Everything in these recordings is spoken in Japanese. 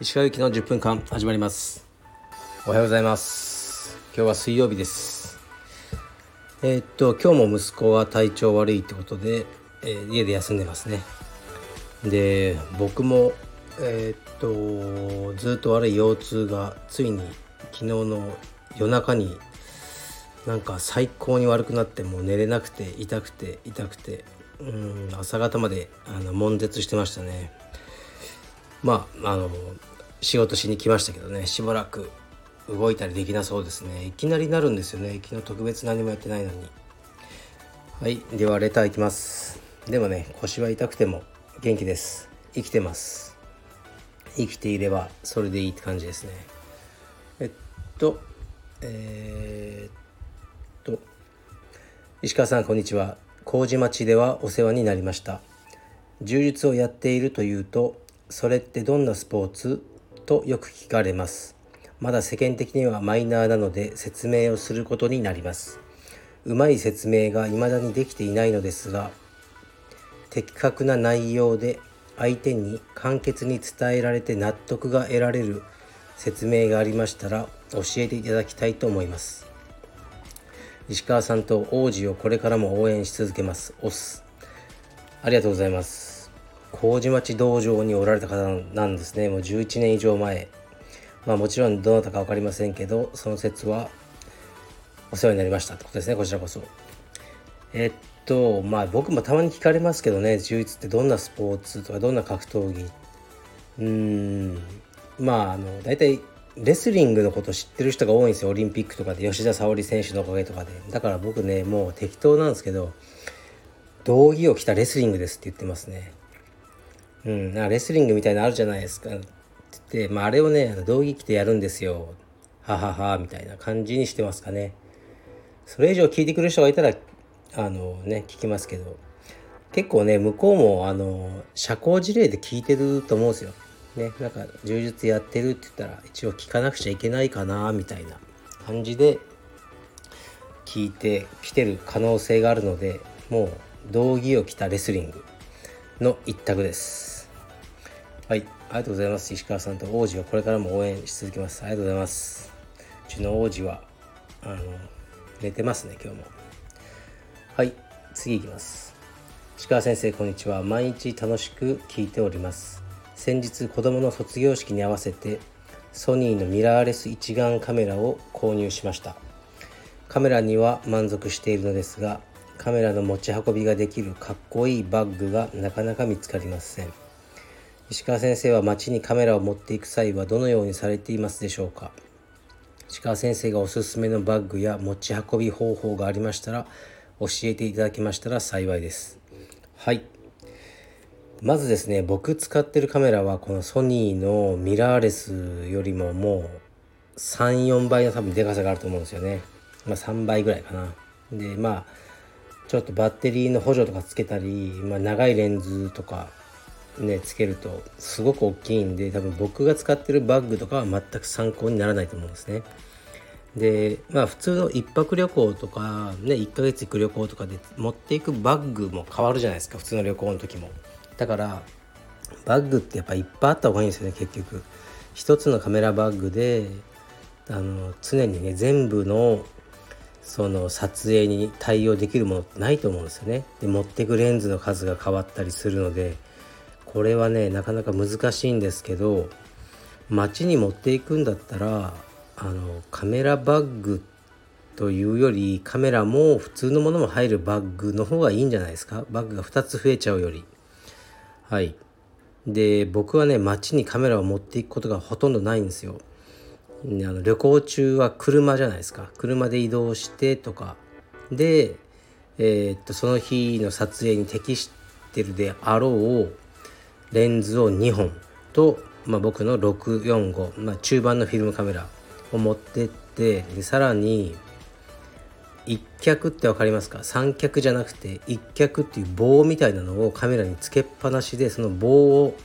石川由紀の10分間始まります。おはようございます。今日は水曜日です。えー、っと今日も息子は体調悪いってことで、えー、家で休んでますね。で僕もえー、っとずっと悪い腰痛がついに昨日の夜中になんか最高に悪くなってもう寝れなくて痛くて痛くてうん朝方まであの悶絶してましたね。まああの仕事しに来ましたけどねしばらく動いたりできなそうですね。いきなりなるんですよね。昨日特別何もやってないのに。はいではレターいきます。でもね腰は痛くても元気です。生きてます。生きていればそれでいいって感じですね。えっとえー、っと石川さんこんにちは。麹町ではお世話になりました。柔術をやっているというとそれってどんなスポーツ？とよく聞かれます。まだ世間的にはマイナーなので説明をすることになります。うまい説明が未だにできていないのですが的確な内容で相手に簡潔に伝えられて納得が得られる説明がありましたら教えていただきたいと思います。石川さんと王子をこれからも応援し続けます。オスありがとうございます。麹町道場におられた方なんですね。もう11年以上前。まあもちろんどなたか分かりませんけどその説はお世話になりました。ってことですね。こちらこそ。えっとまあ僕もたまに聞かれますけどね。充実ってどんなスポーツとかどんな格闘技。うーん。まああの大体レスリングのこと知ってる人が多いんですよオリンピックとかで吉田沙保里選手のおかげとかでだから僕ねもう適当なんですけど道着を着たレスリングですって言ってますねうん、なレスリングみたいなのあるじゃないですか。って言って、まあ、あれをね、道着着てやるんですよ。ははは、みたいな感じにしてますかね。それ以上聞いてくる人がいたら、あのね、聞きますけど、結構ね、向こうも、あの、社交辞令で聞いてると思うんですよ。ね、なんか、柔術やってるって言ったら、一応聞かなくちゃいけないかな、みたいな感じで、聞いてきてる可能性があるので、もう、道着を着たレスリングの一択です。はい、ありがとうございます。石川さんと王子はこれからも応援し続けます。ありがとうございます。うちの王子は、あの、寝てますね、今日も。はい、次いきます。石川先生、こんにちは。毎日楽しく聞いております。先日、子供の卒業式に合わせて、ソニーのミラーレス一眼カメラを購入しました。カメラには満足しているのですが、カメラの持ち運びができるかっこいいバッグがなかなか見つかりません。石川先生は街にカメラを持っていく際はどのようにされていますでしょうか石川先生がおすすめのバッグや持ち運び方法がありましたら教えていただけましたら幸いですはいまずですね僕使ってるカメラはこのソニーのミラーレスよりももう34倍の多分でかさがあると思うんですよねまあ3倍ぐらいかなでまあちょっとバッテリーの補助とかつけたり、まあ、長いレンズとかねつけるとすごく大きいんで多分僕が使ってるバッグとかは全く参考にならないと思うんですね。でまあ普通の1泊旅行とかね1ヶ月行く旅行とかで持っていくバッグも変わるじゃないですか普通の旅行の時も。だからバッグってやっぱいっぱいあった方がいいんですよね結局。一つのカメラバッグであの常にね全部のその撮影に対応できるものってないと思うんですよね。で持ってくレンズの数が変わったりするのでこれはねなかなか難しいんですけど街に持っていくんだったらあのカメラバッグというよりカメラも普通のものも入るバッグの方がいいんじゃないですか？バッグが2つ増えちゃうよりはい。で僕はね街にカメラを持っていくことがほとんどないんですよ。あの旅行中は車じゃないですか。車で移動してとか。で、えー、っとその日の撮影に適してるであろうレンズを2本と、まあ、僕の645、まあ、中盤のフィルムカメラを持ってってでさらに一脚って分かりますか？三脚じゃなくて一脚っていう棒みたいなのをカメラにつけっぱなしでその棒を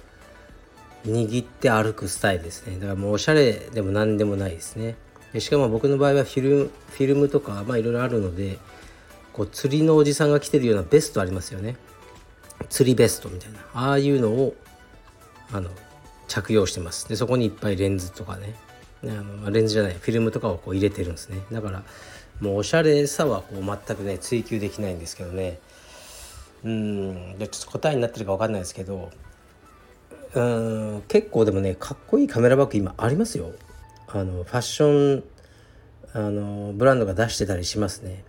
握って歩くスタイルですね。だからもうおしゃれでも何でもないですね。でしかも僕の場合はフィルムフィルムとかまあいろいろあるのでこう釣りのおじさんが着てるようなベストありますよね。釣りベストみたいな。ああいうのをあの着用してます。でそこにいっぱいレンズとかね。あのレンズじゃないフィルムとかをこう入れてるんですね。だからもうおしゃれさはこう全くね追求できないんですけどね。うんでちょっと答えになってるか分かんないですけどうん結構でもねかっこいいカメラバッグ今ありますよ。あのファッションあのブランドが出してたりしますね。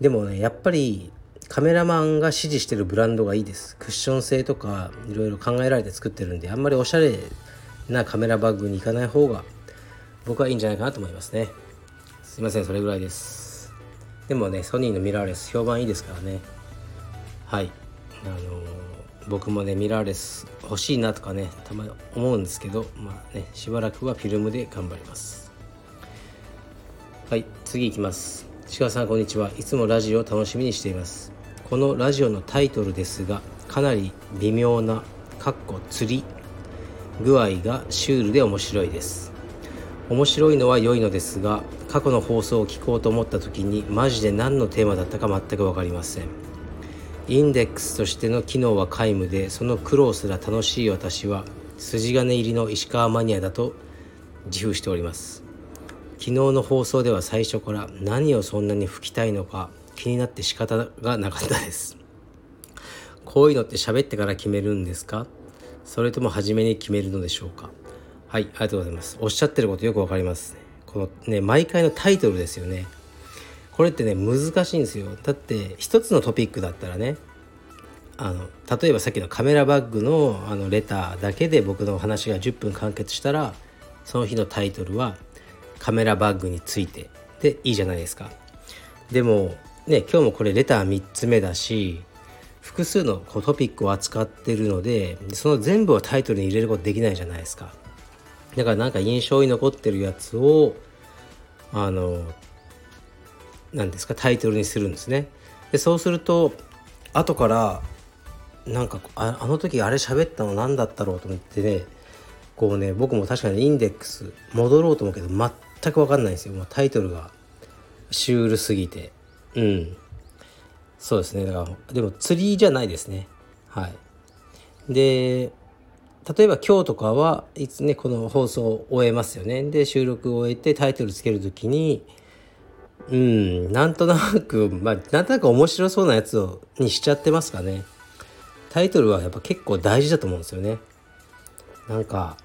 でもねやっぱりカメラマンが支持してるブランドがいいです。クッション性とかいろいろ考えられて作ってるんであんまりおしゃれなカメラバッグに行かない方が僕はいいんじゃないかなと思いますね。すいませんそれぐらいです。でもねソニーのミラーレス評判いいですからね。はい。あの僕もねミラーレス欲しいなとかねたまに思うんですけどまあねしばらくはフィルムで頑張ります。はい次いきます。鹿さんこんにちは。いつもラジオを楽しみにしています。このラジオのタイトルですがかなり微妙なかっこ釣り具合がシュールで面白いです。面白いのは良いのですが過去の放送を聞こうと思った時にマジで何のテーマだったか全く分かりません。インデックスとしての機能は皆無でその苦労すら楽しい私は筋金入りの石川マニアだと自負しております。昨日の放送では最初から何をそんなに吹きたいのか気になって仕方がなかったです。こういうのって喋ってから決めるんですか？それとも初めに決めるのでしょうか？はいありがとうございます。おっしゃってることよくわかりますこのね毎回のタイトルですよね。これってね難しいんですよ。だって一つのトピックだったらねあの例えばさっきのカメラバッグのあのレターだけで僕の話が10分完結したらその日のタイトルは「カメラバッグについて」でいいじゃないですか。でもね今日もこれレター3つ目だし複数のこうトピックを扱ってるのでその全部をタイトルに入れることできないじゃないですか。だからなんか印象に残ってるやつをあの何ですかタイトルにするんですね。でそうすると後からなんかああの時あれ喋ったの何だったろうと思ってねこうね僕も確かにインデックス戻ろうと思うけど全く分かんないんですよ。もうタイトルがシュールすぎて。うん。そうですね。だからでも釣りじゃないですね。はい。で例えば今日とかはいつねこの放送を終えますよね。で収録を終えてタイトルつける時にうんなんとなくまあなんとなく面白そうなやつをにしちゃってますかね。タイトルはやっぱ結構大事だと思うんですよね。なんか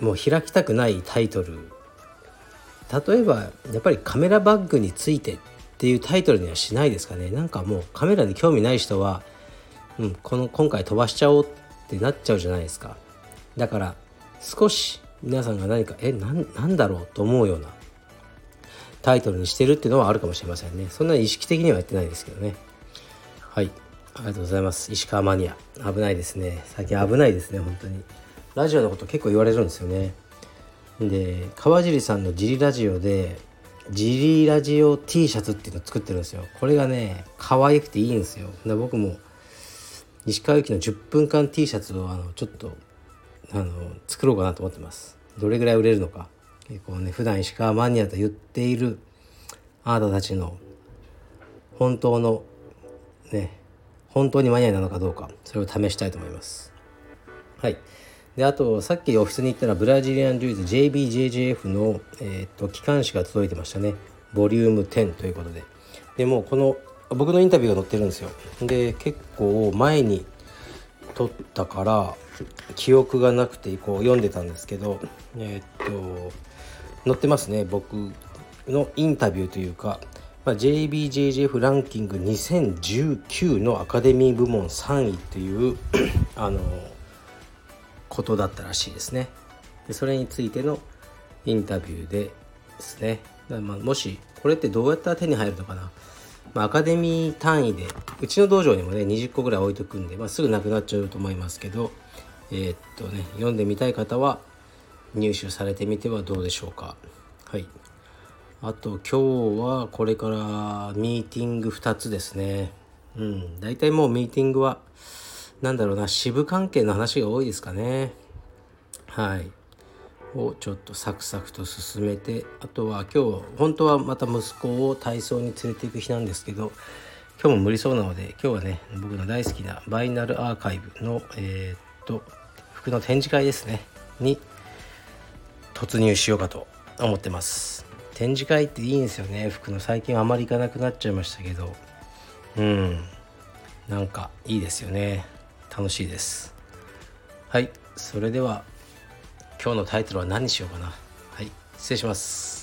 もう開きたくないタイトル。例えばやっぱりカメラバッグについてっていうタイトルにはしないですかね。なんかもうカメラに興味ない人は、うん、この今回飛ばしちゃおうってってなっちゃうじゃないですか。だから少し皆さんが何かえなんだろうと思うようなタイトルにしてるっていうのはあるかもしれませんね。そんな意識的にはやってないですけどね。はい。ありがとうございます。石川マニア。危ないですね。最近危ないですね本当に。ラジオのこと結構言われるんですよね。で川尻さんのジリラジオでジリラジオ T シャツっていうのを作ってるんですよ。これがね可愛くていいんですよ。で僕も石川由紀の10分間 T シャツをあのちょっとあの作ろうかなと思ってます。どれぐらい売れるのか。結構ね普段石川マニアと言っているあなたたちの本当のね本当にマニアなのかどうかそれを試したいと思います。はい。であとさっきオフィスに行ったらブラジリアン・ジュイズ JBJJF の、えーと、機関誌が届いてましたね。ボリューム10ということで。でもこの僕のインタビューが載ってるんですよ。で結構前に撮ったから記憶がなくてこう読んでたんですけどえっ、と載ってますね。僕のインタビューというか、まあ、JBJJF ランキング2019のアカデミー部門3位というあのことだったらしいですね。でそれについてのインタビューでですね。まあ、もしこれってどうやったら手に入るのかな、まあ、アカデミー単位でうちの道場にもね20個ぐらい置いとくんで、まあ、すぐなくなっちゃうと思いますけどえー、っとね読んでみたい方は入手されてみてはどうでしょうか。はい。あと今日はこれからミーティング2つですね。うん。大体もうミーティングはなんだろうな支部関係の話が多いですかね。はい。をちょっとサクサクと進めてあとは今日本当はまた息子を体操に連れて行く日なんですけど今日も無理そうなので今日はね僕の大好きなバイナルアーカイブのえー、っと服の展示会ですね。に突入しようかと思ってます。展示会っていいんですよね。服の最近あまり行かなくなっちゃいましたけど。うん。なんかいいですよね。楽しいです。はい。それでは今日のタイトルは何にしようかな。はい失礼します。